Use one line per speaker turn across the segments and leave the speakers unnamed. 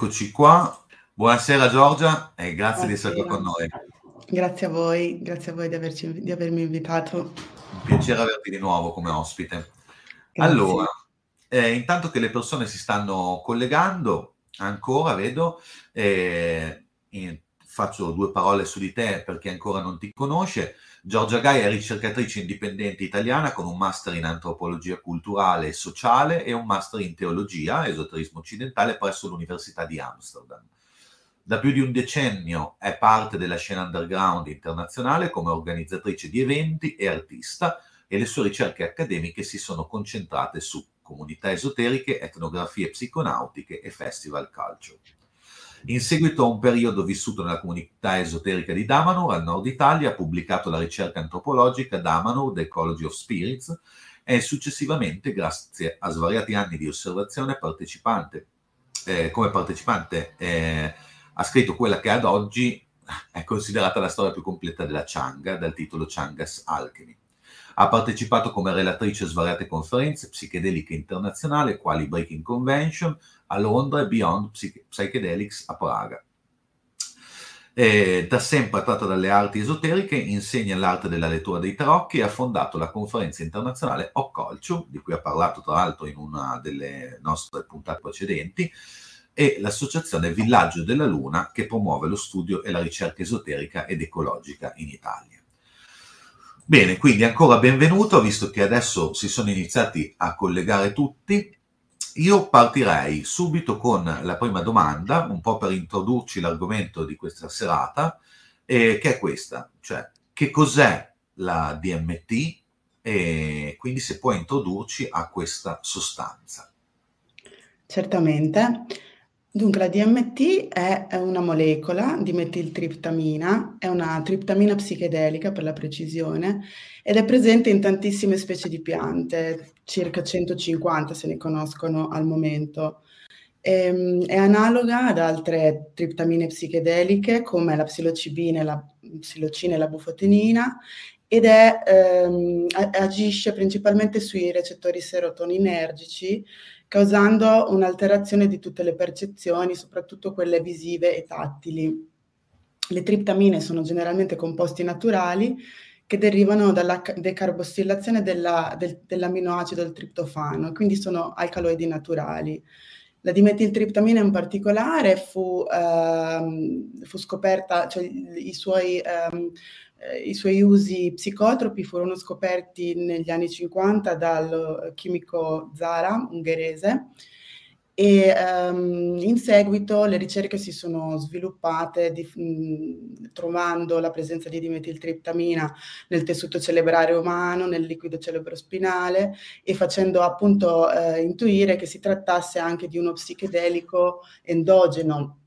Eccoci qua. Buonasera Giorgia e grazie di essere qua con noi.
Grazie a voi, grazie a voi di, averci, di avermi invitato.
Un piacere averti di nuovo come ospite. Grazie. Allora, eh, intanto che le persone si stanno collegando, ancora vedo, eh, faccio due parole su di te per chi ancora non ti conosce. Giorgia Gai è ricercatrice indipendente italiana con un master in antropologia culturale e sociale e un master in teologia, esoterismo occidentale, presso l'Università di Amsterdam. Da più di un decennio è parte della scena underground internazionale come organizzatrice di eventi e artista e le sue ricerche accademiche si sono concentrate su comunità esoteriche, etnografie psiconautiche e festival culture. In seguito a un periodo vissuto nella comunità esoterica di Damanur, al nord Italia, ha pubblicato la ricerca antropologica Damanur, The Ecology of Spirits, e successivamente, grazie a svariati anni di osservazione partecipante, eh, come partecipante, eh, ha scritto quella che ad oggi è considerata la storia più completa della Changa, dal titolo Changa's Alchemy. Ha partecipato come relatrice a svariate conferenze psichedeliche internazionali, quali Breaking Convention a Londra e Beyond Psychedelics a Praga. E da sempre attratta dalle arti esoteriche, insegna l'arte della lettura dei tarocchi e ha fondato la conferenza internazionale Occulture, di cui ha parlato tra l'altro in una delle nostre puntate precedenti, e l'associazione Villaggio della Luna che promuove lo studio e la ricerca esoterica ed ecologica in Italia. Bene, quindi ancora benvenuto, visto che adesso si sono iniziati a collegare tutti. Io partirei subito con la prima domanda, un po' per introdurci l'argomento di questa serata, eh, che è questa, cioè che cos'è la DMT e quindi se puoi introdurci a questa sostanza.
Certamente. Dunque, la DMT è una molecola di metiltriptamina, è una triptamina psichedelica per la precisione, ed è presente in tantissime specie di piante, circa 150 se ne conoscono al momento. È, ehm, è analoga ad altre triptamine psichedeliche come la psilocibina, la psilocina e la bufotenina ed è, ehm, agisce principalmente sui recettori serotoninergici causando un'alterazione di tutte le percezioni, soprattutto quelle visive e tattili. Le triptamine sono generalmente composti naturali che derivano dalla decarbossilazione della, del, dell'aminoacido del triptofano, quindi sono alcaloidi naturali. La dimetiltriptamina in particolare fu, ehm, fu scoperta, cioè i suoi ehm, eh, i suoi usi psicotropi furono scoperti negli anni 50 dal chimico Zara, ungherese, e um, in seguito le ricerche si sono sviluppate di, mh, trovando la presenza di dimetiltriptamina nel tessuto cerebrale umano, nel liquido cerebrospinale e facendo appunto eh, intuire che si trattasse anche di uno psichedelico endogeno.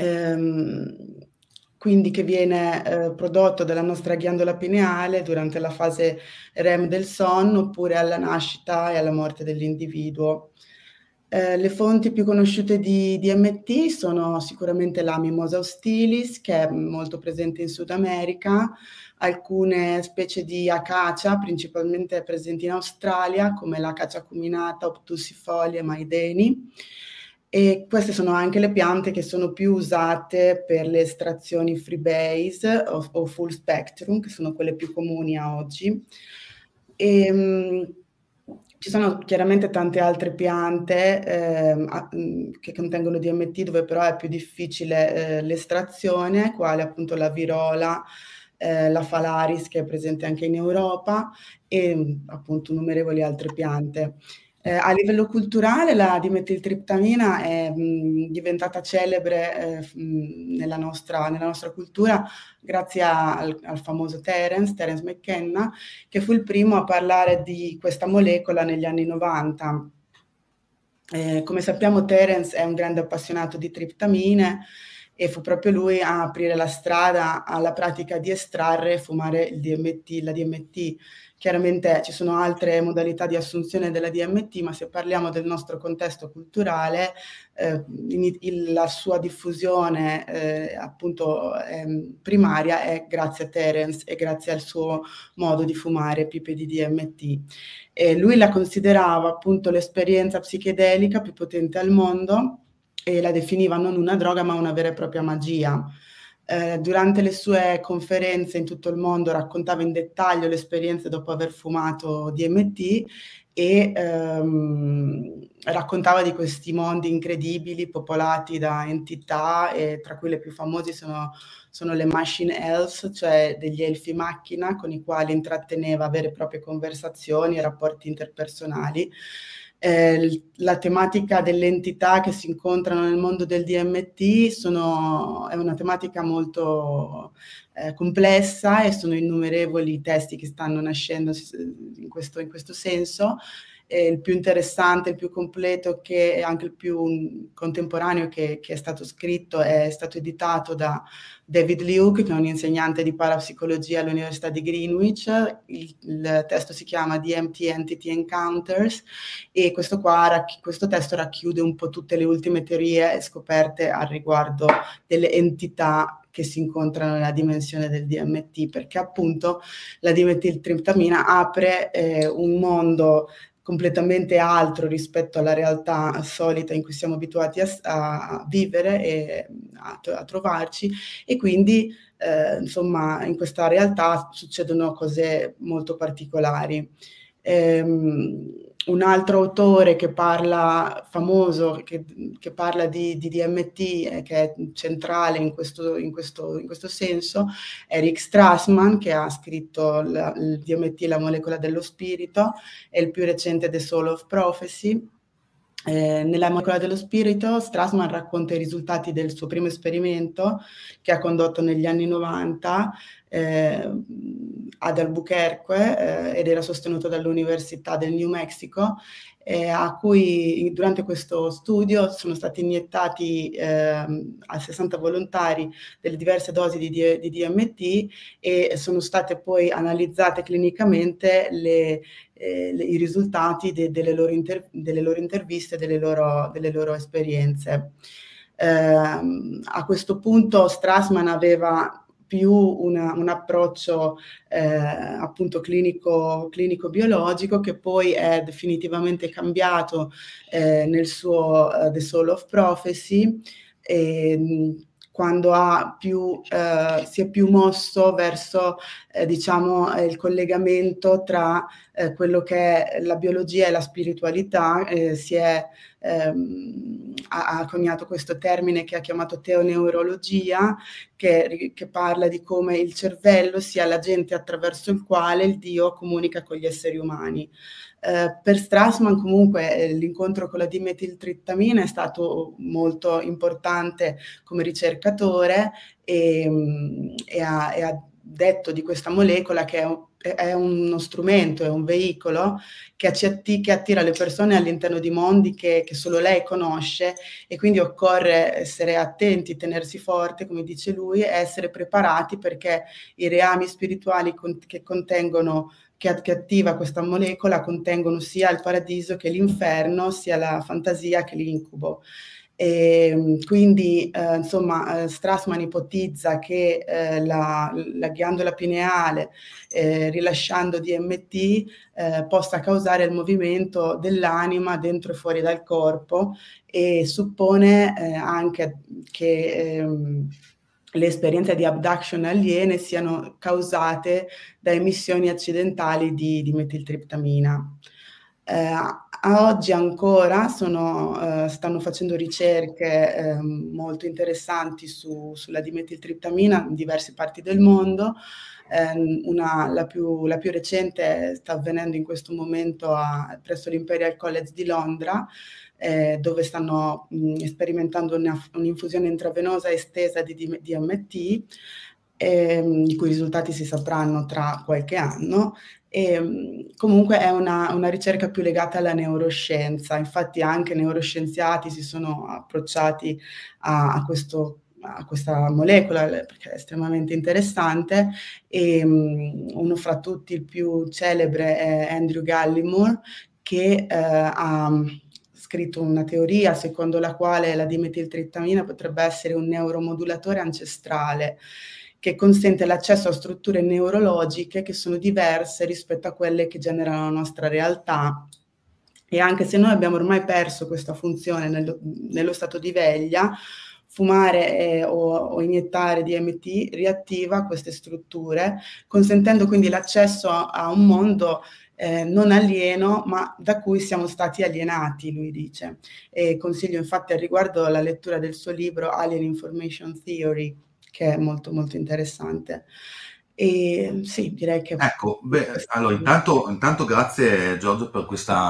Um, quindi che viene eh, prodotto dalla nostra ghiandola pineale durante la fase REM del sonno oppure alla nascita e alla morte dell'individuo. Eh, le fonti più conosciute di DMT sono sicuramente la Mimosa hostilis, che è molto presente in Sud America, alcune specie di acacia, principalmente presenti in Australia, come l'acacia cuminata, Optusifolia e Maideni, e queste sono anche le piante che sono più usate per le estrazioni freebase o, o full spectrum, che sono quelle più comuni a oggi. E, mh, ci sono chiaramente tante altre piante eh, che contengono DMT dove però è più difficile eh, l'estrazione, quale appunto la virola, eh, la falaris che è presente anche in Europa e appunto innumerevoli altre piante. Eh, a livello culturale la dimetiltriptamina è mh, diventata celebre eh, mh, nella, nostra, nella, nostra, cultura grazie a, al, al, famoso Terence, Terence McKenna, che fu il primo a parlare di questa molecola negli anni 90. Eh, come sappiamo Terence è un grande appassionato di triptamine e fu proprio lui a aprire la strada alla pratica di estrarre e fumare il DMT, la DMT Chiaramente ci sono altre modalità di assunzione della DMT, ma se parliamo del nostro contesto culturale, eh, in, in, la sua diffusione eh, appunto eh, primaria è grazie a Terence e grazie al suo modo di fumare pipe di DMT. E lui la considerava appunto l'esperienza psichedelica più potente al mondo e la definiva non una droga ma una vera e propria magia. Eh, durante le sue conferenze in tutto il mondo raccontava in dettaglio le esperienze dopo aver fumato DMT e ehm, raccontava di questi mondi incredibili popolati da entità e tra cui le più famose sono, sono le machine elves, cioè degli elfi macchina con i quali intratteneva vere e proprie conversazioni e rapporti interpersonali eh, la tematica delle entità che si incontrano nel mondo del DMT sono, è una tematica molto eh, complessa e sono innumerevoli i testi che stanno nascendo in questo, in questo senso eh, il più interessante, il più completo che, e anche il più contemporaneo che, che, è stato scritto è stato editato da David Luke, che è un insegnante di parapsicologia all'Università di Greenwich. Il, il testo si chiama DMT Entity Encounters e questo, qua, questo testo racchiude un po' tutte le ultime teorie scoperte al riguardo delle entità che si incontrano nella dimensione del DMT, perché appunto la dimetiltriptamina apre eh, un mondo completamente altro rispetto alla realtà solita in cui siamo abituati a, a vivere e a, a, trovarci e quindi eh, insomma in questa realtà succedono cose molto particolari. Ehm, un altro autore che parla, famoso, che, che parla di, di DMT, eh, che è centrale in questo, in, questo, in questo, senso, è Rick Strassman, che ha scritto la, il DMT, la molecola dello spirito, e il più recente The Soul of Prophecy. Eh, nella molecola dello spirito, Strassman racconta i risultati del suo primo esperimento che ha condotto negli anni 90 eh, ad Albuquerque eh, ed era sostenuto dall'Università del New Mexico, eh, a cui durante questo studio sono stati iniettati ehm, a 60 volontari delle diverse dosi di, di, DMT e sono state poi analizzate clinicamente le, eh, le, i risultati de, delle, loro inter, delle, loro interviste, delle loro, delle loro esperienze. Eh, a questo punto Strassman aveva più una, un approccio eh, appunto clinico, biologico che poi è definitivamente cambiato eh, nel suo uh, The Soul of Prophecy. E, quando più, eh, si è più mosso verso eh, diciamo, il collegamento tra eh, quello che è la biologia e la spiritualità, eh, si è, ehm, ha, ha, coniato questo termine che ha chiamato teoneurologia, che, che parla di come il cervello sia l'agente attraverso il quale il Dio comunica con gli esseri umani. Eh, per Strassman comunque eh, l'incontro con la dimetiltrittamina è stato molto importante come ricercatore e, mm, e, ha, e ha, detto di questa molecola che è, è, uno strumento, è un veicolo che, atti, che attira le persone all'interno di mondi che, che, solo lei conosce e quindi occorre essere attenti, tenersi forte, come dice lui, e essere preparati perché i reami spirituali con, che contengono che, che, attiva questa molecola contengono sia il paradiso che l'inferno, sia la fantasia che l'incubo. E, quindi eh, insomma eh, Strassman ipotizza che eh, la, la, ghiandola pineale eh, rilasciando DMT eh, possa causare il movimento dell'anima dentro e fuori dal corpo e suppone eh, anche che ehm, le esperienze di abduction aliene siano causate da emissioni accidentali di, di metiltriptamina. Eh, a oggi ancora sono, eh, stanno facendo ricerche eh, molto interessanti su, sulla dimetiltriptamina in diverse parti del mondo. Ehm, una, la, più, la, più, recente sta avvenendo in questo momento a, presso l'Imperial College di Londra, eh, dove stanno mh, sperimentando una, un'infusione intravenosa estesa di, di DMT, ehm, i cui risultati si sapranno tra qualche anno. E, comunque è una, una, ricerca più legata alla neuroscienza, infatti anche neuroscienziati si sono approcciati a, a questo a questa molecola perché è estremamente interessante. E um, uno fra tutti il più celebre è Andrew Gallimore che uh, ha scritto una teoria secondo la quale la dimetiltrittamina potrebbe essere un neuromodulatore ancestrale che consente l'accesso a strutture neurologiche che sono diverse rispetto a quelle che generano la nostra realtà E anche se noi abbiamo ormai perso questa funzione nello, nello stato di veglia, fumare eh, o, o, iniettare DMT riattiva queste strutture, consentendo quindi l'accesso a, a un mondo eh, non alieno, ma da cui siamo stati alienati, lui dice. E consiglio infatti al riguardo la lettura del suo libro Alien Information Theory, che è molto molto interessante. E sì, direi che...
Ecco, beh, allora intanto, intanto grazie Giorgio per questa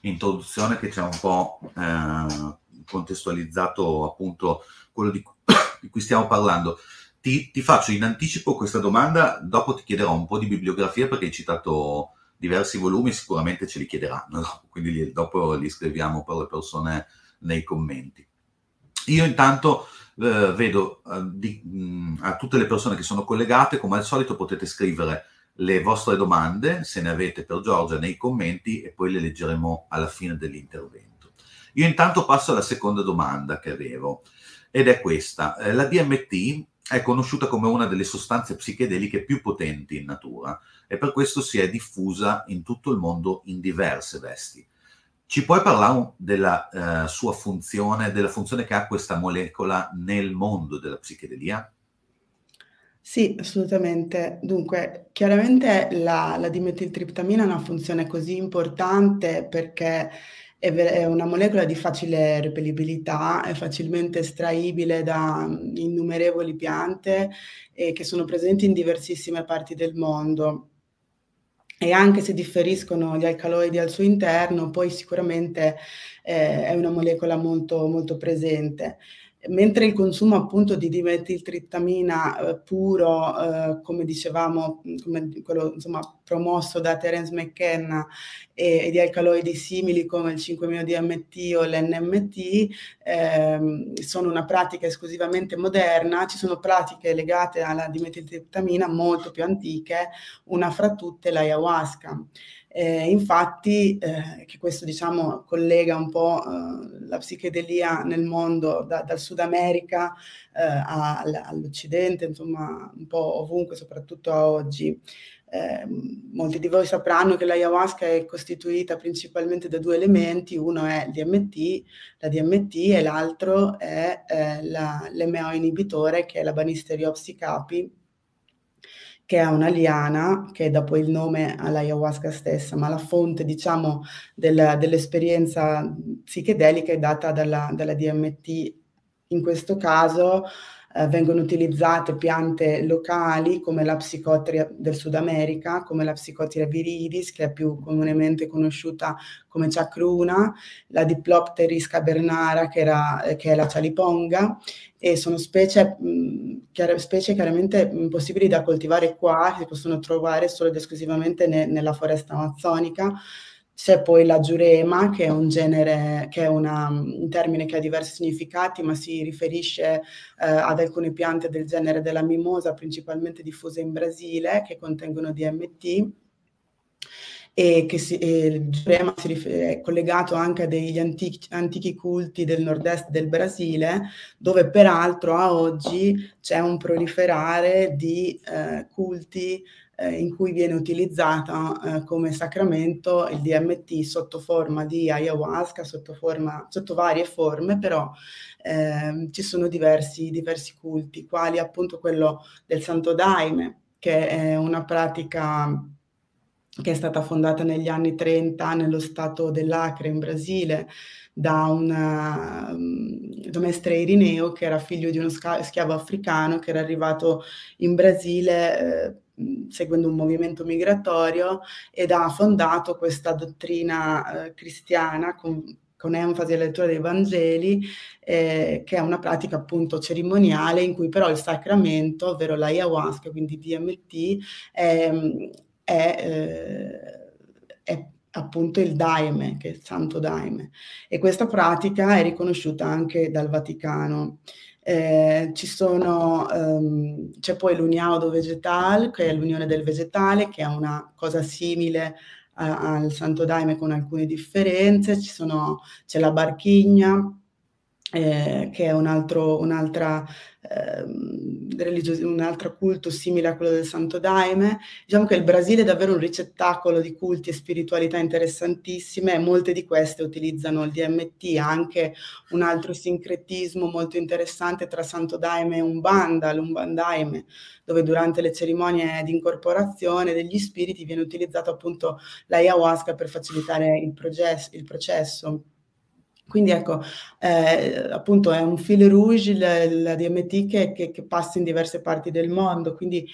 introduzione che ci ha un po' eh, contestualizzato appunto quello di, di cui stiamo parlando. Ti, ti, faccio in anticipo questa domanda, dopo ti chiederò un po' di bibliografia perché hai citato diversi volumi, sicuramente ce li chiederanno, no? quindi li, dopo li scriviamo per le persone nei commenti. Io intanto eh, vedo eh, di, mh, a tutte le persone che sono collegate, come al solito potete scrivere le vostre domande, se ne avete per Giorgia, nei commenti e poi le leggeremo alla fine dell'intervento. Io intanto passo alla seconda domanda che avevo ed è questa. Eh, la DMT è conosciuta come una delle sostanze psichedeliche più potenti in natura e per questo si è diffusa in tutto il mondo in diverse vesti. Ci puoi parlare della uh, sua funzione, della funzione che ha questa molecola nel mondo della psichedelia?
Sì, assolutamente. Dunque, chiaramente la, la dimetiltriptamina ha una funzione così importante perché è, è una molecola di facile reperibilità, è facilmente estraibile da innumerevoli piante eh, che sono presenti in diversissime parti del mondo. E anche se differiscono gli alcaloidi al suo interno, poi sicuramente eh, è una molecola molto, molto presente mentre il consumo appunto di dimetiltriptamina eh, puro, eh, come dicevamo, come quello insomma, promosso da Terence McKenna e, e, di alcaloidi simili come il 5-MeO-DMT o l'NMT, ehm, sono una pratica esclusivamente moderna, ci sono pratiche legate alla dimetiltriptamina molto più antiche, una fra tutte l'ayahuasca. Eh, infatti, eh, che questo diciamo collega un po' eh, la psichedelia nel mondo da, dal Sud America eh, all'Occidente, insomma, un po' ovunque, soprattutto a oggi. Eh, molti di voi sapranno che l'ayahuasca è costituita principalmente da due elementi, uno è il DMT, la DMT e l'altro è eh, la, l'MO inibitore che è la Banisteriopsis capi, che è una liana, che dà poi il nome all'ayahuasca stessa, ma la fonte, diciamo, del, dell'esperienza psichedelica è data dalla, dalla DMT. In questo caso eh, vengono utilizzate piante locali come la psicotria del Sud America, come la psicotria viridis, che è più comunemente conosciuta come chacruna, la Diplopteris cabernara, che, era, eh, che è la cialiponga, e sono specie, mh, chiar- specie chiaramente impossibili da coltivare qua, si possono trovare solo ed esclusivamente ne- nella foresta amazzonica, c'è poi la giurema, che è un genere, che è una, un termine che ha diversi significati, ma si riferisce eh, ad alcune piante del genere della mimosa, principalmente diffuse in Brasile, che contengono DMT e che si, e il rif- è collegato anche a degli antichi, antichi culti del nord-est del Brasile, dove peraltro a oggi c'è un proliferare di eh, culti eh, in cui viene utilizzato eh, come sacramento il DMT sotto forma di ayahuasca, sotto, forma, sotto varie forme, però eh, ci sono diversi, diversi culti, quali appunto quello del Santo Daime, che è una pratica che è stata fondata negli anni 30 nello stato dell'Acre in Brasile da un um, domestre Irineo che era figlio di uno schiavo africano che era arrivato in Brasile eh, seguendo un movimento migratorio ed ha fondato questa dottrina eh, cristiana con, con enfasi alla lettura dei Vangeli, eh, che è una pratica appunto cerimoniale in cui però il sacramento, ovvero l'ayahuasca, quindi DMT, è, è, eh, è appunto il daime, che è il santo daime. E questa pratica è riconosciuta anche dal Vaticano. Eh, ci sono, um, c'è poi l'uniaudo vegetal, che è l'unione del vegetale, che è una cosa simile a, al Santo Daime con alcune differenze. Sono, c'è la barchigna, eh, che è un altro, un'altra ehm, religioso, un altro culto simile a quello del Santo Daime. Diciamo che il Brasile è davvero un ricettacolo di culti e spiritualità interessantissime e molte di queste utilizzano il DMT, anche un altro sincretismo molto interessante tra Santo Daime e Umbanda, l'Umbandaime, dove durante le cerimonie di incorporazione degli spiriti viene utilizzato appunto l'ayahuasca per facilitare il, processo. Il processo. Quindi ecco, eh, appunto è un fil rouge la DMT che, che, che, passa in diverse parti del mondo, quindi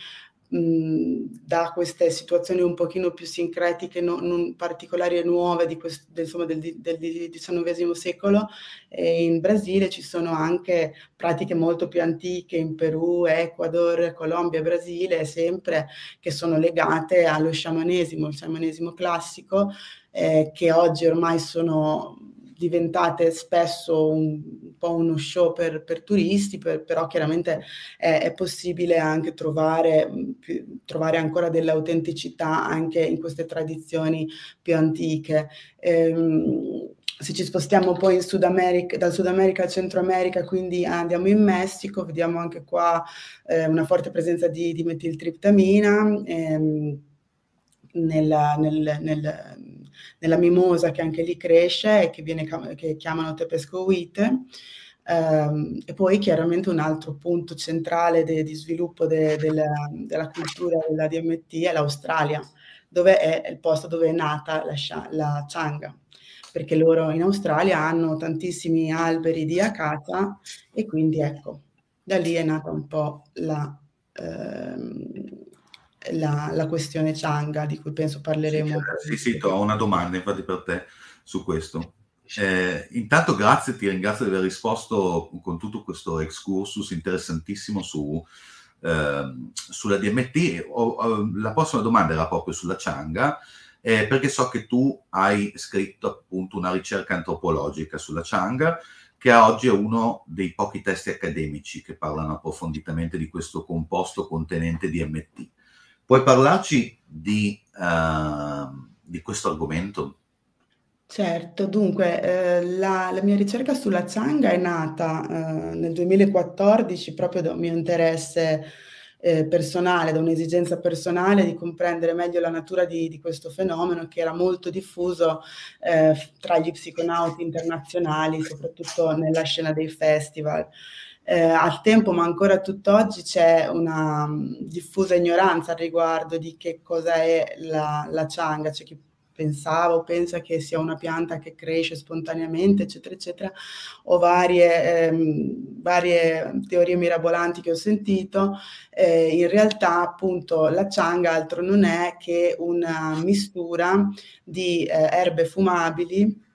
mh, da queste situazioni un pochino più sincretiche, non, non particolari e nuove di questo, del, insomma, del, del, XIX secolo, e in Brasile ci sono anche pratiche molto più antiche, in Perù, Ecuador, Colombia, Brasile, sempre che sono legate allo sciamanesimo, il sciamanesimo classico, eh, che oggi ormai sono diventate spesso un, un po' uno show per, per turisti, per, però chiaramente è, è, possibile anche trovare, più, trovare ancora dell'autenticità anche in queste tradizioni più antiche. Ehm, se ci spostiamo poi Sud America, dal Sud America al Centro America, quindi andiamo in Messico, vediamo anche qua eh, una forte presenza di, di metiltriptamina. Ehm, nella, nel, nel, nella mimosa che anche lì cresce e che, viene, che chiamano tepesco wheat. Um, e poi chiaramente un altro punto centrale de, di sviluppo de, de la, della cultura della DMT è l'Australia, dove è il posto dove è nata la, la changa, perché loro in Australia hanno tantissimi alberi di acacia e quindi ecco, da lì è nata un po' la, ehm, la, la questione Changa, di cui penso parleremo.
Sì, sì, sì, ho una domanda infatti per te su questo. Eh, intanto grazie, ti ringrazio di aver risposto con tutto questo excursus interessantissimo su, eh, sulla DMT. O, o, la prossima domanda era proprio sulla Changa, eh, perché so che tu hai scritto appunto una ricerca antropologica sulla Changa, che oggi è uno dei pochi testi accademici che parlano approfonditamente di questo composto contenente DMT. Puoi parlarci di, uh, di questo argomento?
Certo, dunque eh, la, la, mia ricerca sulla Changa è nata eh, nel 2014 proprio da un mio interesse eh, personale, da un'esigenza personale di comprendere meglio la natura di, di questo fenomeno che era molto diffuso eh, tra gli psiconauti internazionali, soprattutto nella scena dei festival eh, al tempo, ma ancora tutt'oggi c'è una um, diffusa ignoranza al riguardo di che cosa è la, la changa, c'è chi pensava o pensa che sia una pianta che cresce spontaneamente, eccetera, eccetera, o varie, ehm, varie teorie mirabolanti che ho sentito. Eh, in realtà, appunto, la changa altro non è che una mistura di eh, erbe fumabili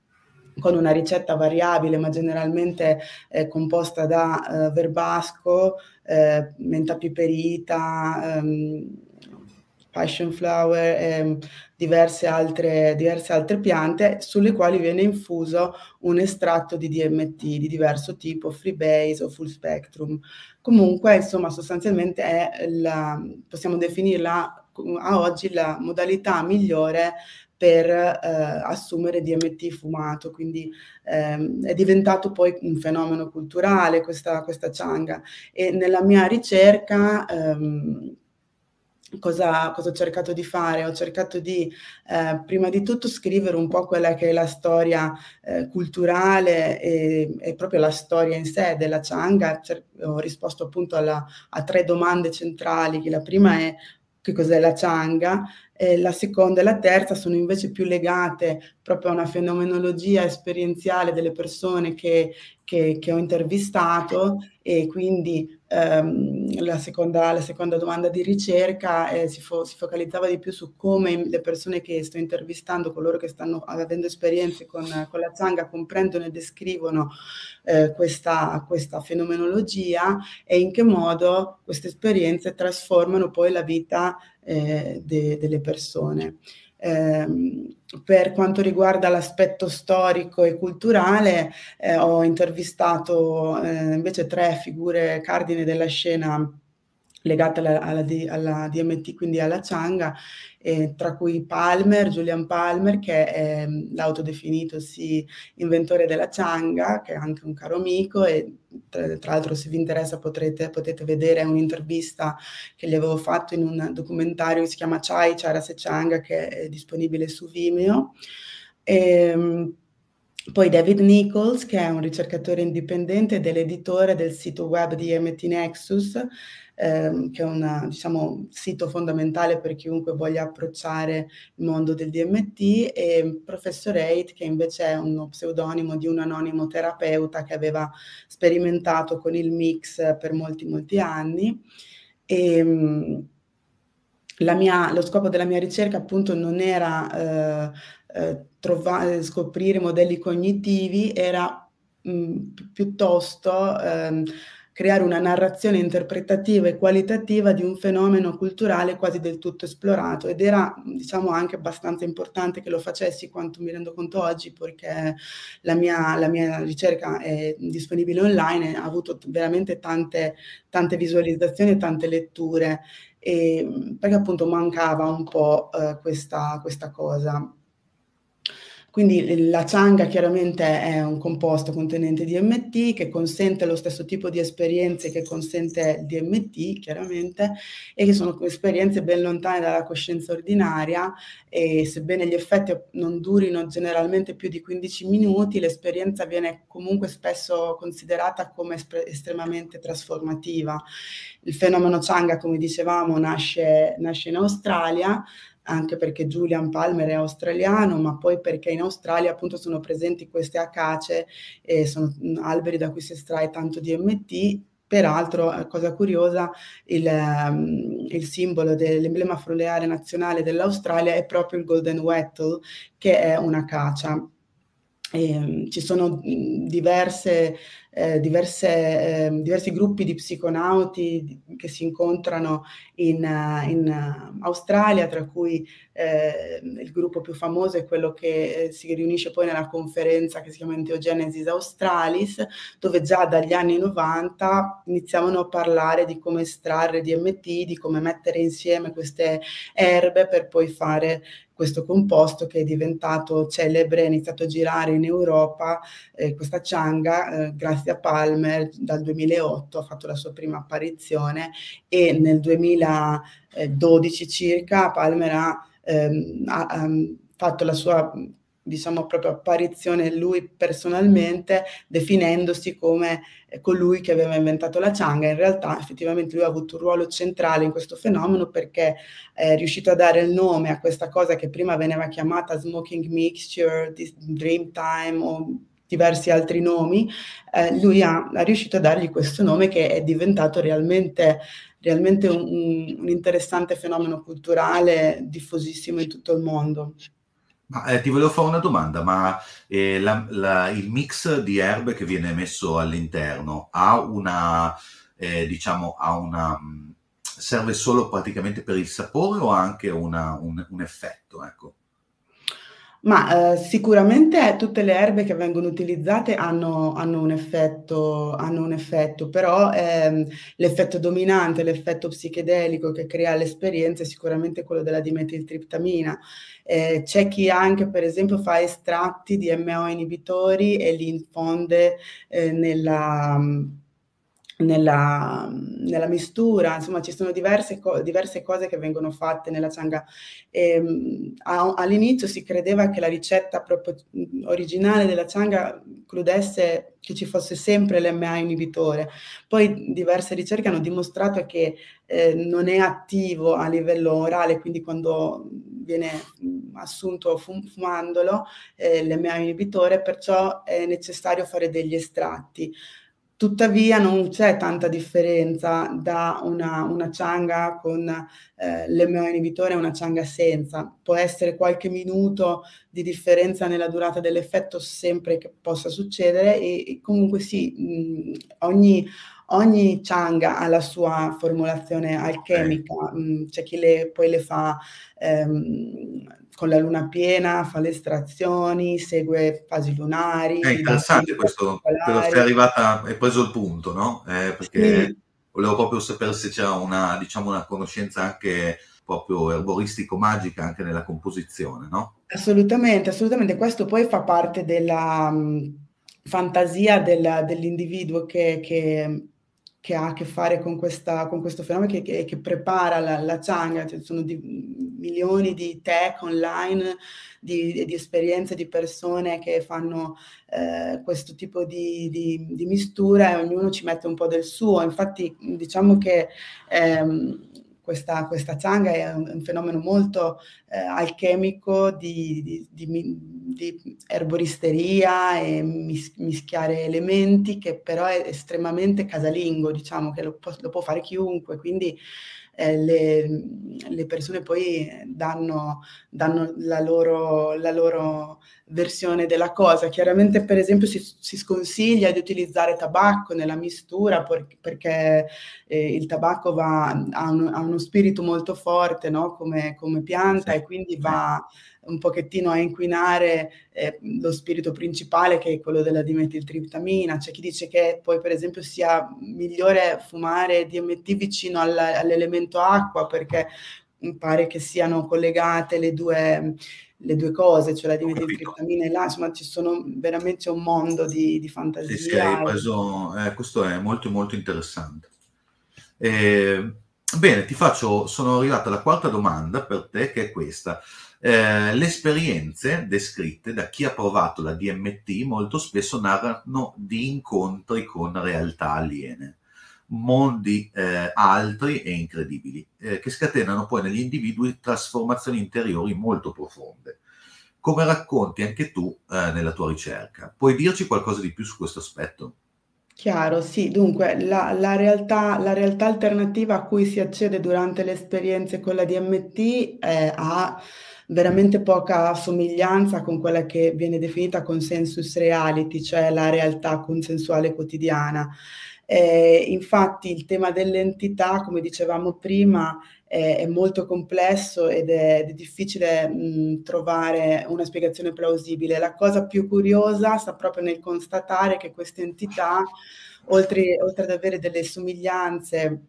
con una ricetta variabile ma generalmente eh, composta da eh, verbasco, eh, menta piperita, ehm, passion flower e ehm, diverse altre, diverse altre piante sulle quali viene infuso un estratto di DMT di diverso tipo, freebase o full spectrum. Comunque, insomma, sostanzialmente è la, possiamo definirla a oggi la modalità migliore per eh, assumere DMT fumato, quindi ehm, è diventato poi un fenomeno culturale questa, questa changa. E nella mia ricerca ehm, cosa, cosa, ho cercato di fare? Ho cercato di eh, prima di tutto scrivere un po' quella che è la storia eh, culturale e, e, proprio la storia in sé della changa, Cer- ho risposto appunto alla, a tre domande centrali, la prima è che cos'è la changa, eh, la seconda e la terza sono invece più legate proprio a una fenomenologia esperienziale delle persone che, che, che ho intervistato e quindi ehm, la, seconda, la, seconda, domanda di ricerca eh, si, fo, si, focalizzava di più su come le persone che sto intervistando, coloro che stanno avendo esperienze con, con la zanga, comprendono e descrivono eh, questa, questa fenomenologia e in che modo queste esperienze trasformano poi la vita eh, de, delle persone. Eh, per quanto riguarda l'aspetto storico e culturale, eh, ho intervistato eh, invece tre figure cardine della scena legate alla, alla, alla, DMT, quindi alla Changa, eh, tra cui Palmer, Julian Palmer, che è mm, l'autodefinitosi inventore della Changa, che è anche un caro amico e tra, tra l'altro se vi interessa potrete, potete vedere un'intervista che gli avevo fatto in un documentario che si chiama Chai, Charas e Changa, che è disponibile su Vimeo. E, ehm, poi David Nichols, che è un ricercatore indipendente ed è l'editore del sito web di MT Nexus, ehm, che è un diciamo, sito fondamentale per chiunque voglia approcciare il mondo del DMT, e Professor 8, che invece è uno pseudonimo di un anonimo terapeuta che aveva sperimentato con il mix per molti, molti anni. E, ehm, mia, lo scopo della mia ricerca appunto non era eh, eh, trovare, scoprire modelli cognitivi, era mh, piuttosto ehm, creare una narrazione interpretativa e qualitativa di un fenomeno culturale quasi del tutto esplorato ed era diciamo anche abbastanza importante che lo facessi quanto mi rendo conto oggi perché la mia, la mia ricerca è disponibile online ha avuto veramente tante, tante visualizzazioni e tante letture e, perché appunto mancava un po' eh, questa, questa cosa. Quindi la Changa chiaramente è un composto contenente DMT che consente lo stesso tipo di esperienze che consente il DMT, chiaramente, e che sono esperienze ben lontane dalla coscienza ordinaria e sebbene gli effetti non durino generalmente più di 15 minuti, l'esperienza viene comunque spesso considerata come estremamente trasformativa. Il fenomeno Changa, come dicevamo, nasce, nasce in Australia, anche perché Julian Palmer è australiano, ma poi perché in Australia appunto sono presenti queste acace e sono alberi da cui si estrae tanto DMT. Peraltro, eh, cosa curiosa, il, um, il simbolo dell'emblema floreale nazionale dell'Australia è proprio il Golden Wattle, che è un'acacia. E, ci sono diverse, eh, diverse, eh, diversi gruppi di psiconauti che si incontrano in, in Australia, tra cui eh, il gruppo più famoso è quello che eh, si riunisce poi nella conferenza che si chiama Enteogenesis Australis, dove già dagli anni 90 iniziavano a parlare di come estrarre DMT, di come mettere insieme queste erbe per poi fare questo composto che è diventato celebre, ha iniziato a girare in Europa, eh, questa Changa, eh, grazie a Palmer, dal 2008 ha fatto la sua prima apparizione e nel 2012 circa Palmer ha, ehm, ha, ha fatto la sua diciamo proprio apparizione lui personalmente definendosi come colui che aveva inventato la Changa. In realtà effettivamente lui ha avuto un ruolo centrale in questo fenomeno perché è riuscito a dare il nome a questa cosa che prima veniva chiamata smoking mixture, dream time o diversi altri nomi, eh, lui ha, ha, riuscito a dargli questo nome che è diventato realmente, realmente un, un interessante fenomeno culturale diffusissimo in tutto il mondo.
Ma, eh, ti volevo fare una domanda, ma eh, la, la, il mix di erbe che viene messo all'interno ha una, eh, diciamo, ha una, mm, serve solo praticamente per il sapore o ha anche una, un, un, effetto? Ecco.
Ma eh, sicuramente tutte le erbe che vengono utilizzate hanno, hanno un, effetto, hanno un effetto, però ehm, l'effetto dominante, l'effetto psichedelico che crea l'esperienza è sicuramente quello della dimetiltriptamina. Eh, c'è chi anche, per esempio, fa estratti di MO inibitori e li infonde eh, nella nella, nella, mistura, insomma ci sono diverse, co- diverse, cose che vengono fatte nella changa. E, ehm, a, all'inizio si credeva che la ricetta proprio originale della changa includesse che ci fosse sempre l'MA inibitore, poi diverse ricerche hanno dimostrato che eh, non è attivo a livello orale, quindi quando viene assunto fum- fumandolo eh, l'MA inibitore, perciò è necessario fare degli estratti. Tuttavia non c'è tanta differenza da una, una cianga con eh, l'MO inibitore e una cianga senza. Può essere qualche minuto di differenza nella durata dell'effetto sempre che possa succedere e, e comunque sì, mh, ogni, ogni changa ha la sua formulazione alchemica, mh, c'è chi le, poi le fa ehm, con la luna piena, fa le estrazioni, segue fasi lunari.
È interessante questo, però sei arrivata, hai preso il punto, no? Eh, perché sì. volevo proprio sapere se c'era una, diciamo, una conoscenza anche proprio erboristico-magica anche nella composizione, no?
Assolutamente, assolutamente. Questo poi fa parte della um, fantasia del, dell'individuo che, che, che, ha a che fare con, questa, con questo fenomeno, che, che, che prepara la, la. Ci sono di, milioni di tech online, di, di, esperienze di persone che fanno eh, questo tipo di, di, di, mistura e ognuno ci mette un po' del suo. Infatti diciamo che ehm, questa, questa changa è un, un fenomeno molto eh, alchemico di, di, di, di, erboristeria e mis, mischiare elementi che però è estremamente casalingo, diciamo che lo, lo può fare chiunque, quindi eh, le, le, persone poi danno, danno la, loro, la, loro, versione della cosa. Chiaramente, per esempio, si, si sconsiglia di utilizzare tabacco nella mistura per, perché eh, il tabacco va, ha, un, ha, uno spirito molto forte no? come, come, pianta sì. e quindi va un pochettino a inquinare eh, lo spirito principale che è quello della dimetiltriptamina. C'è chi dice che poi per esempio sia migliore fumare DMT vicino all, all'elemento acqua perché pare che siano collegate le due, le due cose, cioè la dimetiltriptamina e là, insomma ci sono veramente un mondo di, di fantasia. Sì,
preso, eh, questo è molto molto interessante. Eh, bene, ti faccio, sono arrivato alla quarta domanda per te che è questa. Eh, le esperienze descritte da chi ha provato la DMT molto spesso narrano di incontri con realtà aliene, mondi eh, altri e incredibili, eh, che scatenano poi negli individui trasformazioni interiori molto profonde. Come racconti anche tu eh, nella tua ricerca? Puoi dirci qualcosa di più su questo aspetto?
Chiaro, sì. Dunque, la, la realtà, la realtà alternativa a cui si accede durante le esperienze con la DMT è a veramente poca somiglianza con quella che viene definita consensus reality, cioè la realtà consensuale quotidiana. Eh, infatti il tema dell'entità, come dicevamo prima, è, è molto complesso ed è, è difficile mh, trovare una spiegazione plausibile. La cosa più curiosa sta proprio nel constatare che queste entità, oltre, oltre ad avere delle somiglianze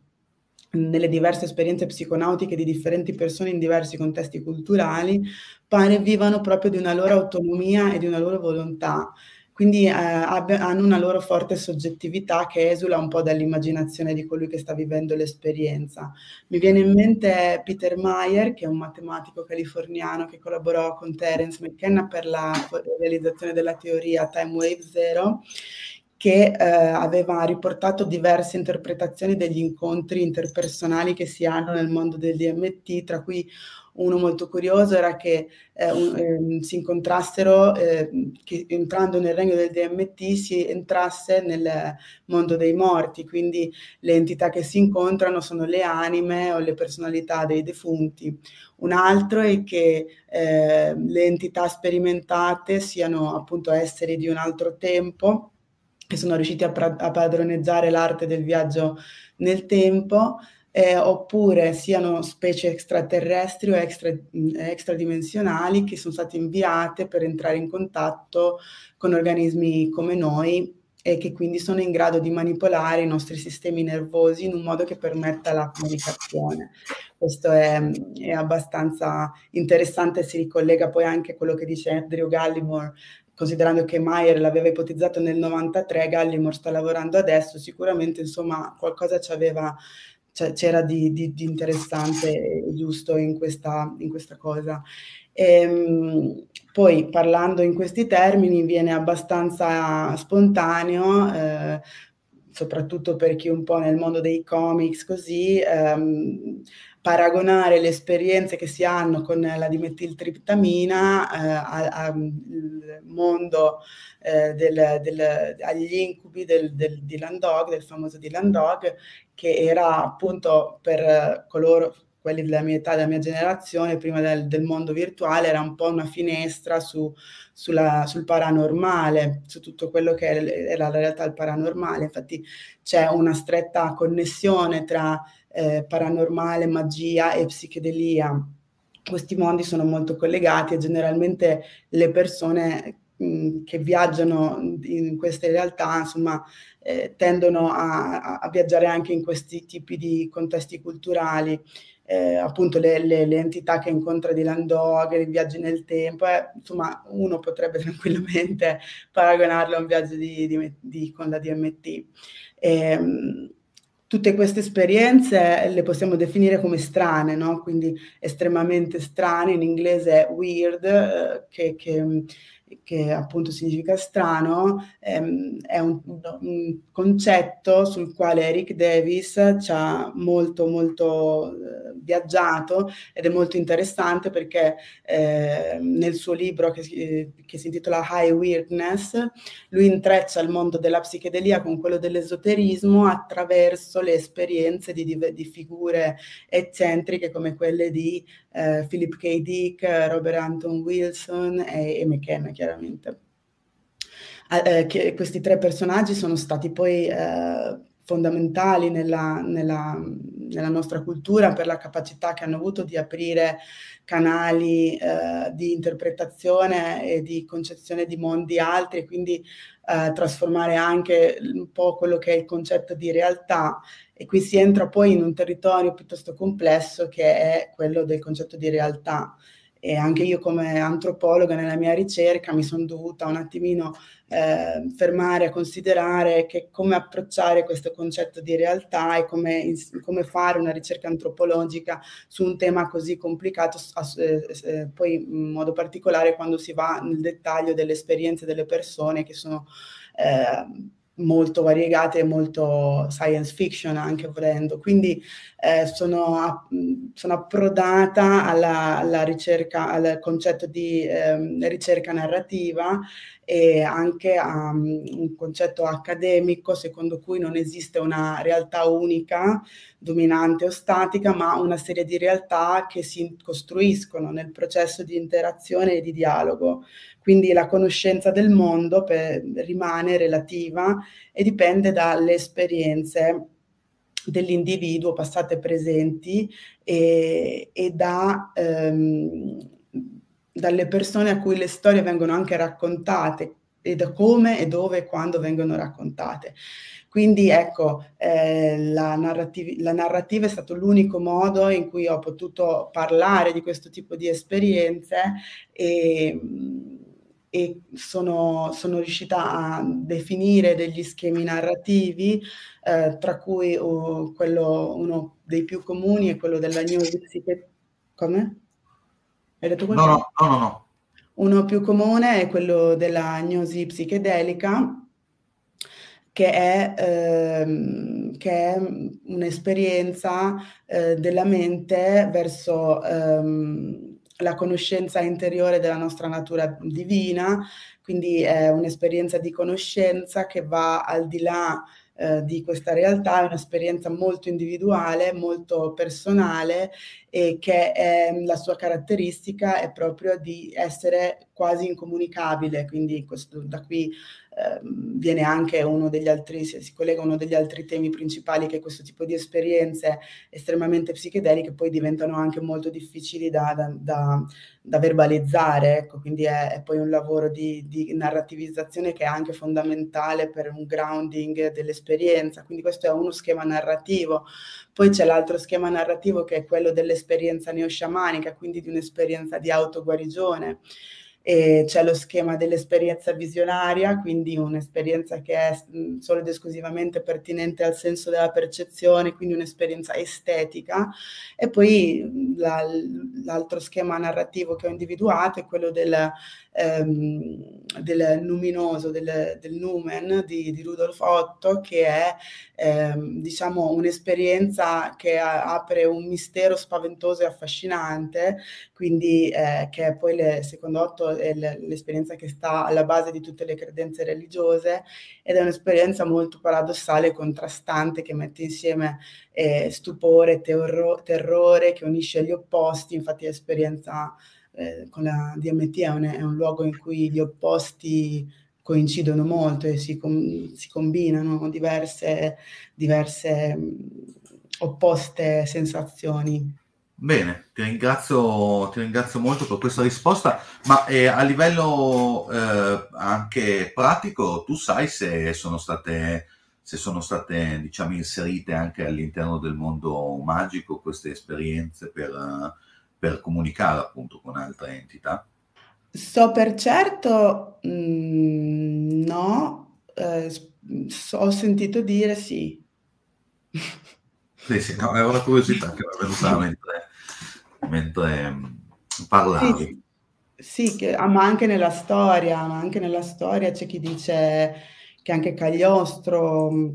nelle diverse esperienze psiconautiche di differenti persone in diversi contesti culturali, pare vivano proprio di una loro autonomia e di una loro volontà. Quindi eh, abbia, hanno una loro forte soggettività che esula un po' dall'immaginazione di colui che sta vivendo l'esperienza. Mi viene in mente Peter Meyer, che è un matematico californiano che collaborò con Terence McKenna per la realizzazione della teoria Time Wave Zero che eh, aveva riportato diverse interpretazioni degli incontri interpersonali che si hanno nel mondo del DMT, tra cui uno molto curioso era che eh, un, eh, si incontrassero, eh, che entrando nel regno del DMT si entrasse nel mondo dei morti, quindi le entità che si incontrano sono le anime o le personalità dei defunti. Un altro è che eh, le entità sperimentate siano appunto esseri di un altro tempo che sono riusciti a, pra- a padroneggiare l'arte del viaggio nel tempo, eh, oppure siano specie extraterrestri o extra, extradimensionali che sono state inviate per entrare in contatto con organismi come noi e che quindi sono in grado di manipolare i nostri sistemi nervosi in un modo che permetta la comunicazione. Questo è, è abbastanza interessante, si ricollega poi anche a quello che dice Andrew Gallimore considerando che Mayer l'aveva ipotizzato nel 93, Gallimore sta lavorando adesso, sicuramente insomma qualcosa c'era di, di, di, interessante e giusto in questa, in questa cosa. E, ehm, poi parlando in questi termini viene abbastanza spontaneo, eh, soprattutto per chi un po' nel mondo dei comics così, ehm, paragonare le esperienze che si hanno con la dimetiltriptamina eh, al mondo eh, del, del, agli incubi del, del Dylan Dog, del famoso Dylan Dog, che era appunto per coloro, quelli della mia età, della mia generazione, prima del, del mondo virtuale, era un po' una finestra su, sulla, sul paranormale, su tutto quello che era la realtà del paranormale. Infatti c'è una stretta connessione tra eh, paranormale, magia e psichedelia. Questi mondi sono molto collegati e generalmente le persone mh, che viaggiano in queste realtà, insomma, eh, tendono a, a, viaggiare anche in questi tipi di contesti culturali. Eh, appunto le, le, le, entità che incontra di Landog, i viaggi nel tempo, eh, insomma uno potrebbe tranquillamente paragonarlo a un viaggio di, di, di, con la DMT. E, ehm, tutte queste esperienze le possiamo definire come strane, no? quindi estremamente strane, in inglese weird, eh, che, che che appunto significa strano, ehm, è un, un, concetto sul quale Rick Davis ci ha molto molto eh, viaggiato ed è molto interessante perché eh, nel suo libro che, che, si intitola High Weirdness lui intreccia il mondo della psichedelia con quello dell'esoterismo attraverso le esperienze di, di figure eccentriche come quelle di eh, Philip K. Dick, Robert Anton Wilson e, e McKenna chiaramente. Eh, che questi tre personaggi sono stati poi eh, fondamentali nella, nella, nella, nostra cultura per la capacità che hanno avuto di aprire canali eh, di interpretazione e di concezione di mondi altri e quindi eh, trasformare anche un po' quello che è il concetto di realtà e qui si entra poi in un territorio piuttosto complesso che è quello del concetto di realtà. E anche io come antropologa nella mia ricerca mi sono dovuta un attimino eh, fermare a considerare che come approcciare questo concetto di realtà e come, come fare una ricerca antropologica su un tema così complicato, eh, eh, poi in modo particolare quando si va nel dettaglio delle esperienze delle persone che sono eh, molto variegate molto science fiction anche volendo. Quindi eh, sono, sono, approdata alla, alla, ricerca, al concetto di eh, ricerca narrativa e anche a um, un concetto accademico secondo cui non esiste una realtà unica, dominante o statica, ma una serie di realtà che si costruiscono nel processo di interazione e di dialogo. Quindi la conoscenza del mondo per, rimane relativa e dipende dalle esperienze dell'individuo passate e presenti e, e da, ehm, dalle persone a cui le storie vengono anche raccontate e da come e dove e quando vengono raccontate. Quindi ecco, eh, la, narrativ- la, narrativa è stato l'unico modo in cui ho potuto parlare di questo tipo di esperienze e e sono, sono, riuscita a definire degli schemi narrativi, eh, tra cui uh, quello, uno dei più comuni è quello della gnosi psichedelica. Come?
Hai detto quello? No, no, no, no, no.
Uno più comune è quello della gnosi psichedelica, che è, ehm, che è un'esperienza eh, della mente verso ehm, la conoscenza interiore della nostra natura divina, quindi è un'esperienza di conoscenza che va al di là eh, di questa realtà, è un'esperienza molto individuale, molto personale e che è, la sua caratteristica è proprio di essere quasi incomunicabile, quindi questo, da qui viene anche uno degli altri, si collega uno degli altri temi principali che questo tipo di esperienze estremamente psichedeliche poi diventano anche molto difficili da, da, da, da verbalizzare, ecco, quindi è, è, poi un lavoro di, di, narrativizzazione che è anche fondamentale per un grounding dell'esperienza, quindi questo è uno schema narrativo. Poi c'è l'altro schema narrativo che è quello dell'esperienza neosciamanica, quindi di un'esperienza di autoguarigione e c'è lo schema dell'esperienza visionaria, quindi un'esperienza che è solo ed esclusivamente pertinente al senso della percezione, quindi un'esperienza estetica. E poi la, l'altro schema narrativo che ho individuato è quello del, ehm, del luminoso, del, del numen di, di, Rudolf Otto, che è ehm, diciamo un'esperienza che apre un mistero spaventoso e affascinante, quindi eh, che è poi le, secondo Otto è l'esperienza che sta alla base di tutte le credenze religiose ed è un'esperienza molto paradossale e contrastante che mette insieme eh, stupore, terro- terrore, che unisce gli opposti, infatti l'esperienza eh, con la DMT è un, è un, luogo in cui gli opposti coincidono molto e si, com- si combinano diverse, diverse mh, opposte sensazioni.
Bene, ti ringrazio, ti ringrazio molto per questa risposta, ma eh, a livello eh, anche pratico, tu sai se sono state, se sono state diciamo, inserite anche all'interno del mondo magico queste esperienze per, per comunicare appunto con altre entità?
So per certo, mh, mm, no, eh, so, ho sentito dire sì.
Sì, sì, no, è una curiosità che mi è venuta mentre, mentre mm, parlavi.
Sì, sì che, ah, ma anche nella storia, ma anche nella storia c'è chi dice che anche Cagliostro mm,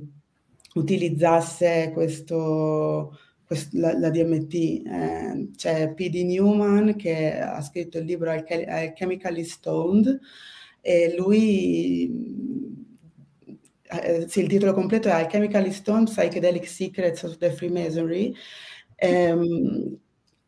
utilizzasse questo, questo la, la, DMT. Eh, c'è P.D. Newman che ha scritto il libro Alchemically Stoned e lui eh, sì, il titolo completo è Alchemically Stone Psychedelic Secrets of the Freemasonry. Ehm,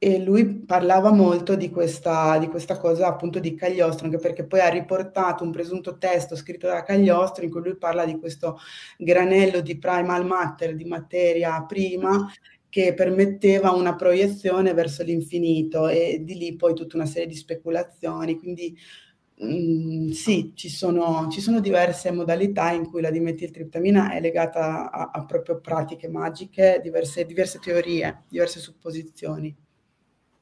e lui parlava molto di questa, di questa, cosa appunto di Cagliostro, anche perché poi ha riportato un presunto testo scritto da Cagliostro in cui lui parla di questo granello di primal matter, di materia prima, che permetteva una proiezione verso l'infinito e di lì poi tutta una serie di speculazioni. Quindi Mm, sì, ci sono, ci sono, diverse modalità in cui la dimetiltriptamina è legata a, a proprio pratiche magiche, diverse, diverse, teorie, diverse supposizioni.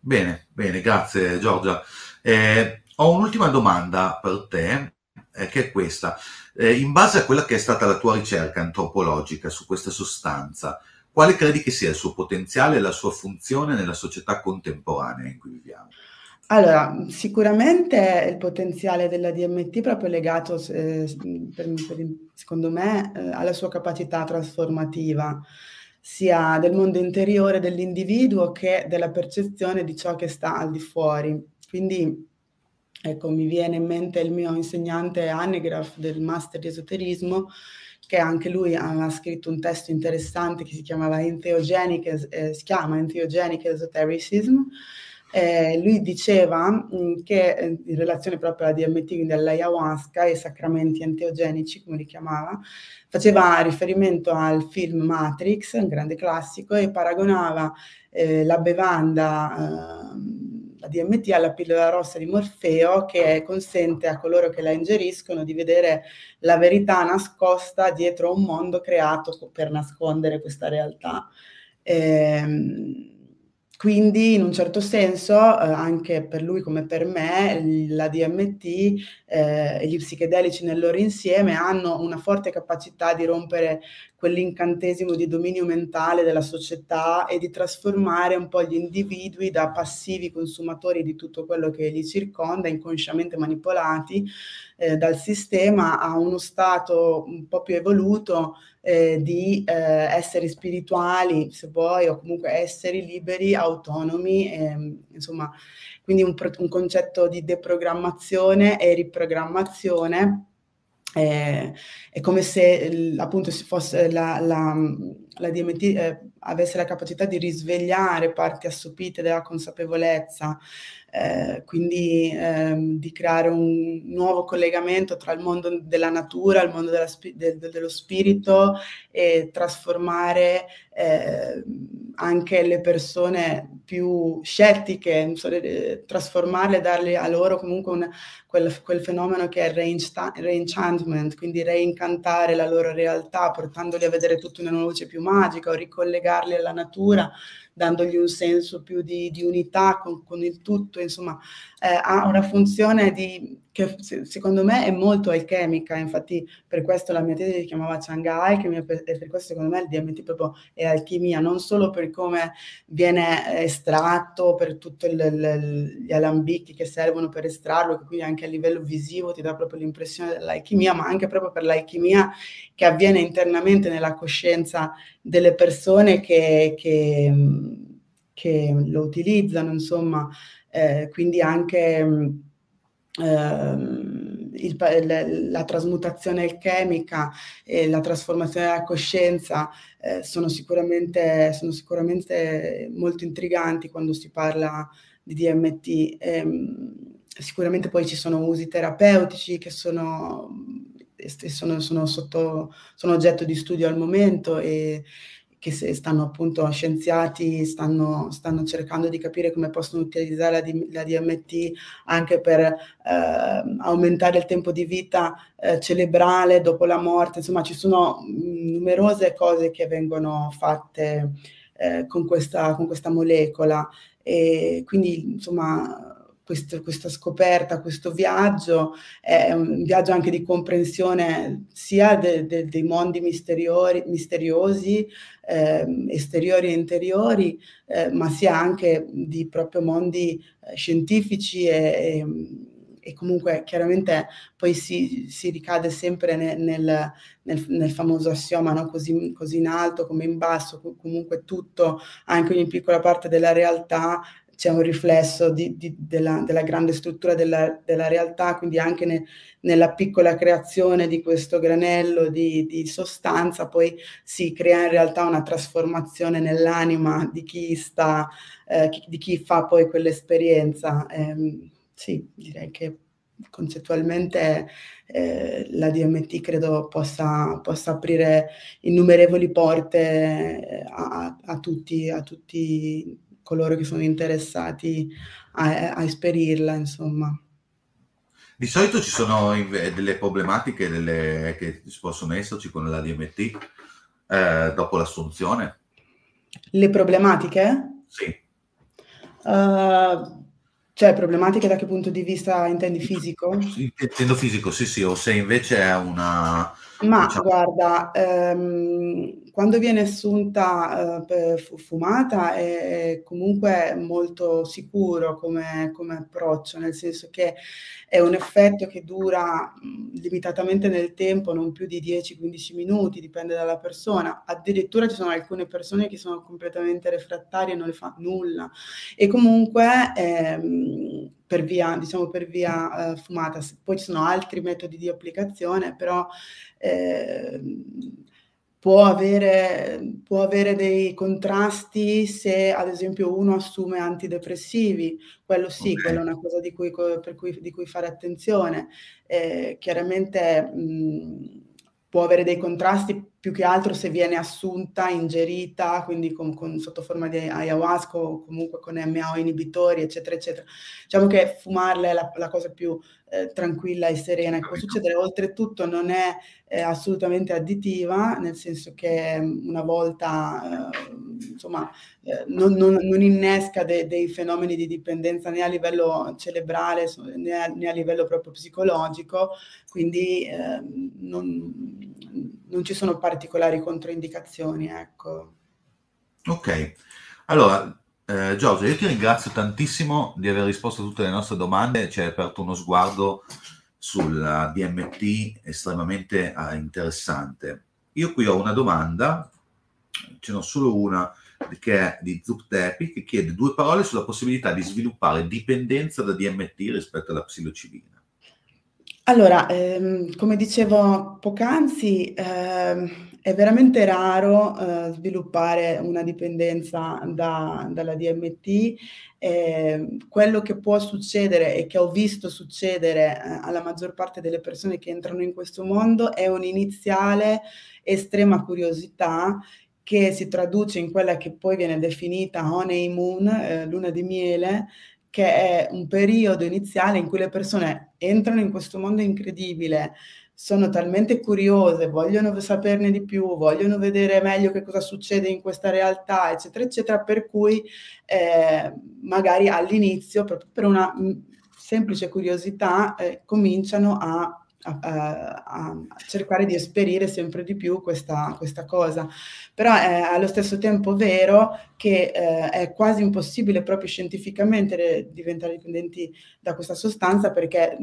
Bene, bene, grazie Giorgia. Eh, ho un'ultima domanda per te, eh, che è questa. Eh, in base a quella che è stata la tua ricerca antropologica su questa sostanza, quale credi che sia il suo potenziale e la sua funzione nella società contemporanea in cui viviamo?
Allora, sicuramente il potenziale della DMT è proprio legato, eh, per, per, secondo me, eh, alla sua capacità trasformativa, sia del mondo interiore dell'individuo che della percezione di ciò che sta al di fuori. Quindi, ecco, mi viene in mente il mio insegnante Annegraf del Master di Esoterismo, che anche lui ha scritto un testo interessante che si chiamava Entheogenic, eh, si chiama Entheogenic Esotericism, eh, lui diceva mh, mm, che eh, in relazione proprio alla DMT, quindi all'ayahuasca e ai sacramenti enteogenici, come li chiamava, faceva riferimento al film Matrix, un grande classico, e paragonava eh, la bevanda, eh, la DMT, alla pillola rossa di Morfeo, che consente a coloro che la ingeriscono di vedere la verità nascosta dietro un mondo creato per nascondere questa realtà. Eh, quindi in un certo senso, eh, anche per lui come per me, la DMT eh, e gli psichedelici nel loro insieme hanno una forte capacità di rompere quell'incantesimo di dominio mentale della società e di trasformare un po' gli individui da passivi consumatori di tutto quello che li circonda, inconsciamente manipolati eh, dal sistema, a uno stato un po' più evoluto eh, di eh, esseri spirituali, se vuoi, o comunque esseri liberi, autonomi, eh, insomma, quindi un, un, concetto di deprogrammazione e riprogrammazione. Eh, è come se appunto si fosse la, la, la DMT eh, avesse la capacità di risvegliare parti assopite della consapevolezza, eh, quindi ehm, di creare un nuovo collegamento tra il mondo della natura, il mondo della, de, de, dello spirito e trasformare eh, anche le persone più scettiche, so, trasformarle, darle a loro comunque un, quel, quel, fenomeno che è il reenchantment, quindi reincantare la loro realtà, portandoli a vedere tutto in una luce più magica o ricollegarli alla natura dandogli un senso più di, di unità con, con, il tutto, insomma, eh, ha una funzione di, che secondo me è molto alchemica, infatti per questo la mia tesi si chiamava Changa Alchemy e per, questo secondo me il DMT proprio è alchimia, non solo per come viene estratto, per tutti gli alambicchi che servono per estrarlo, che quindi anche a livello visivo ti dà proprio l'impressione dell'alchimia, ma anche proprio per l'alchimia che avviene internamente nella coscienza delle persone che, che, che lo utilizzano, insomma, eh, quindi anche eh, il, la, la, trasmutazione alchemica e la trasformazione della coscienza eh, sono, sicuramente, sono, sicuramente, molto intriganti quando si parla di DMT. Ehm, sicuramente poi ci sono usi terapeutici che sono, sono, sono, sotto, sono oggetto di studio al momento e che stanno appunto scienziati, stanno, stanno cercando di capire come possono utilizzare la, la DMT anche per eh, aumentare il tempo di vita eh, cerebrale dopo la morte, insomma ci sono mh, numerose cose che vengono fatte eh, con, questa, con questa molecola. E quindi insomma questo, questa scoperta, questo viaggio, è un viaggio anche di comprensione sia de, de, dei mondi misteriosi, eh, esteriori e interiori, eh, ma sia anche di proprio mondi eh, scientifici e, e, e, comunque chiaramente poi si, si ricade sempre ne, nel, nel, nel, famoso assioma, no? così, così in alto come in basso, comunque tutto, anche ogni piccola parte della realtà c'è un riflesso di, di, della, della, grande struttura della, della realtà, quindi anche ne, nella piccola creazione di questo granello di, di, sostanza poi si crea in realtà una trasformazione nell'anima di chi sta, eh, di chi fa poi quell'esperienza. Eh, sì, direi che concettualmente eh, la DMT credo possa, possa, aprire innumerevoli porte eh, a, a, tutti, a tutti coloro che sono interessati a, a esperirla, insomma.
Di solito ci sono delle problematiche delle, che possono esserci con la DMT eh, dopo l'assunzione?
Le problematiche?
Sì.
Uh, cioè, problematiche da che punto di vista intendi fisico?
Intendo fisico, sì, sì, o se invece è una
ma diciamo. guarda, ehm, quando viene assunta eh, fumata è comunque molto sicuro come, come, approccio, nel senso che è un effetto che dura limitatamente nel tempo, non più di 10-15 minuti, dipende dalla persona. Addirittura ci sono alcune persone che sono completamente refrattarie e non le fa nulla. E comunque ehm, per via, diciamo, per via eh, fumata. Poi ci sono altri metodi di applicazione, però eh, può, avere, può avere dei contrasti se ad esempio uno assume antidepressivi, quello sì, okay. quello è una cosa di cui, per cui, di cui fare attenzione. Eh, chiaramente mh, può avere dei contrasti più che altro se viene assunta, ingerita, quindi con, con, sotto forma di ayahuasca o comunque con MAO inibitori, eccetera, eccetera. Diciamo che fumarla è la, la cosa più eh, tranquilla e serena che può succedere. Oltretutto non è eh, assolutamente additiva, nel senso che mm, una volta, eh, insomma, eh, non, non, non, innesca de, dei fenomeni di dipendenza né a livello cerebrale né a, né a livello proprio psicologico, quindi ehm, non, non ci sono particolari controindicazioni, ecco.
Ok, allora eh, Giorgio, io ti ringrazio tantissimo di aver risposto a tutte le nostre domande, ci hai aperto uno sguardo sulla DMT estremamente eh, interessante. Io qui ho una domanda, ce n'ho solo una che è di Zuptepi, che chiede due parole sulla possibilità di sviluppare dipendenza da DMT rispetto alla psilocibina.
Allora, ehm, come dicevo poc'anzi, ehm, è veramente raro eh, sviluppare una dipendenza da, dalla DMT. Eh, quello che può succedere e che ho visto succedere eh, alla maggior parte delle persone che entrano in questo mondo è un'iniziale estrema curiosità che si traduce in quella che poi viene definita honeymoon, eh, luna di miele, che è un periodo iniziale in cui le persone entrano in questo mondo incredibile, sono talmente curiose, vogliono saperne di più, vogliono vedere meglio che cosa succede in questa realtà, eccetera, eccetera, per cui eh, magari all'inizio, proprio per una semplice curiosità, eh, cominciano a a, a, cercare di esperire sempre di più questa, questa cosa. Però è allo stesso tempo vero che eh, è quasi impossibile proprio scientificamente diventare dipendenti da questa sostanza perché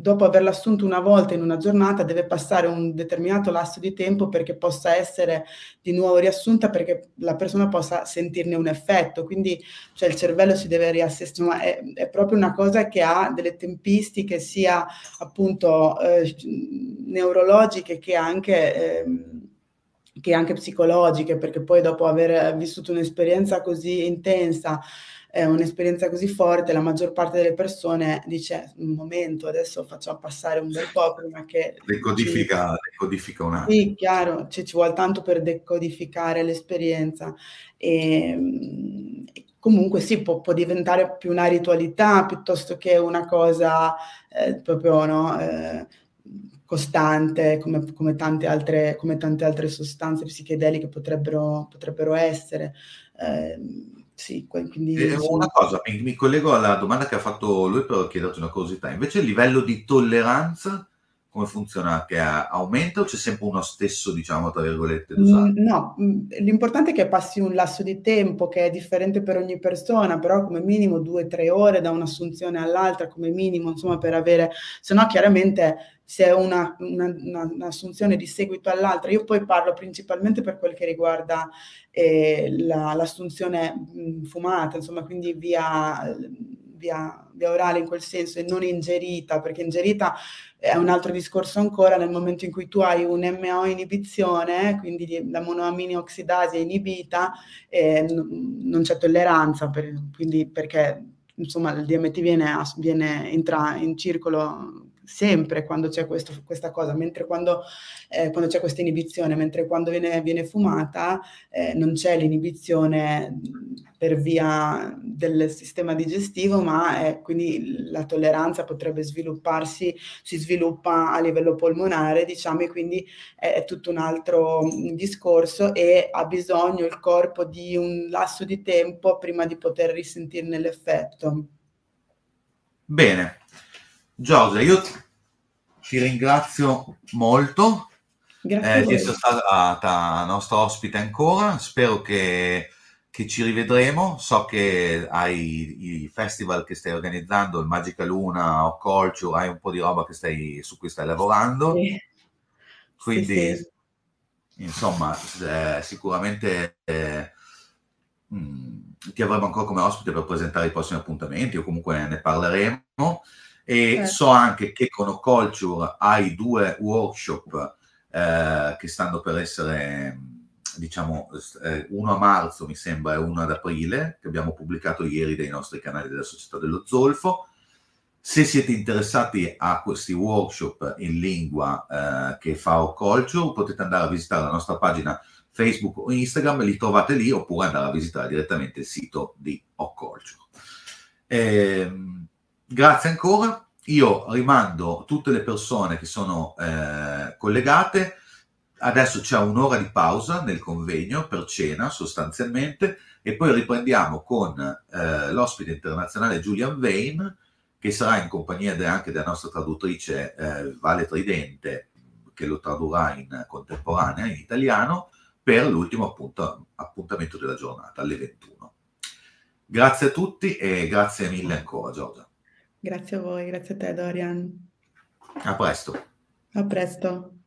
dopo averla assunto una volta in una giornata deve passare un determinato lasso di tempo perché possa essere di nuovo riassunta perché la persona possa sentirne un effetto. Quindi cioè, il cervello si deve riassestamare è, è, proprio una cosa che ha delle tempistiche sia appunto eh, neurologiche che anche eh, che anche psicologiche, perché poi dopo aver vissuto un'esperienza così intensa eh, un'esperienza così forte, la maggior parte delle persone dice un momento, adesso facciamo passare un bel po' prima che...
Decodifica, ci... decodifica un attimo.
Sì, chiaro, ci, ci vuole tanto per decodificare l'esperienza. E, comunque sì, può, può, diventare più una ritualità piuttosto che una cosa eh, proprio no, eh, costante come, come, tante altre, come, tante altre, sostanze psichedeliche potrebbero, potrebbero essere. Eh, sì, quindi,
eh, una cosa, mi, collego alla domanda che ha fatto lui per chiederti una curiosità. Invece il livello di tolleranza come funziona? Che aumenta o c'è sempre uno stesso, diciamo, tra virgolette?
Mm, no, mm, l'importante è che passi un lasso di tempo che è differente per ogni persona, però come minimo due o tre ore da un'assunzione all'altra, come minimo, insomma, per avere, se no chiaramente se è una, una, una, un'assunzione di seguito all'altra, io poi parlo principalmente per quel che riguarda eh, la, l'assunzione mh, mm, fumata, insomma, quindi via via, via orale in quel senso e non ingerita, perché ingerita è un altro discorso ancora nel momento in cui tu hai un MO inibizione, quindi la monoamine oxidasi è inibita, eh, non c'è tolleranza, per, quindi perché insomma il DMT viene, viene entra in circolo sempre quando c'è questo, questa cosa, mentre quando, eh, quando, c'è questa inibizione, mentre quando viene, viene fumata eh, non c'è l'inibizione per via del sistema digestivo, ma è, quindi la tolleranza potrebbe svilupparsi, si sviluppa a livello polmonare, diciamo, e quindi è, è tutto un altro discorso e ha bisogno il corpo di un lasso di tempo prima di poter risentirne l'effetto.
Bene, Giorgia, io ti ringrazio molto eh, di essere stata nostra ospite ancora. Spero che, che, ci rivedremo. So che hai i festival che stai organizzando, il Magica Luna o Culture, hai un po' di roba stai, su cui stai lavorando. Sì. Quindi, sì, sì. insomma, eh, sicuramente eh, mh, mm, ti avremo ancora come ospite per presentare i prossimi appuntamenti o comunque ne parleremo. E certo. so anche che con Oculture hai due workshop eh, che stanno per essere, diciamo, eh, uno a marzo mi sembra e uno ad aprile, che abbiamo pubblicato ieri dai nostri canali della Società dello Zolfo. Se siete interessati a questi workshop in lingua eh, che fa Oculture, potete andare a visitare la nostra pagina Facebook o Instagram, li trovate lì, oppure andare a visitare direttamente il sito di Oculture. Eh, grazie ancora. Io rimando tutte le persone che sono eh, collegate. Adesso c'è un'ora di pausa nel convegno per cena sostanzialmente e poi riprendiamo con eh, l'ospite internazionale Julian Vane che sarà in compagnia de, anche della nostra traduttrice eh, Vale Tridente che lo tradurrà in contemporanea in italiano per l'ultimo appunto, appuntamento della giornata alle 21. Grazie a tutti e grazie mille ancora Giorgia.
Grazie a voi, grazie a te Dorian.
A presto.
A presto.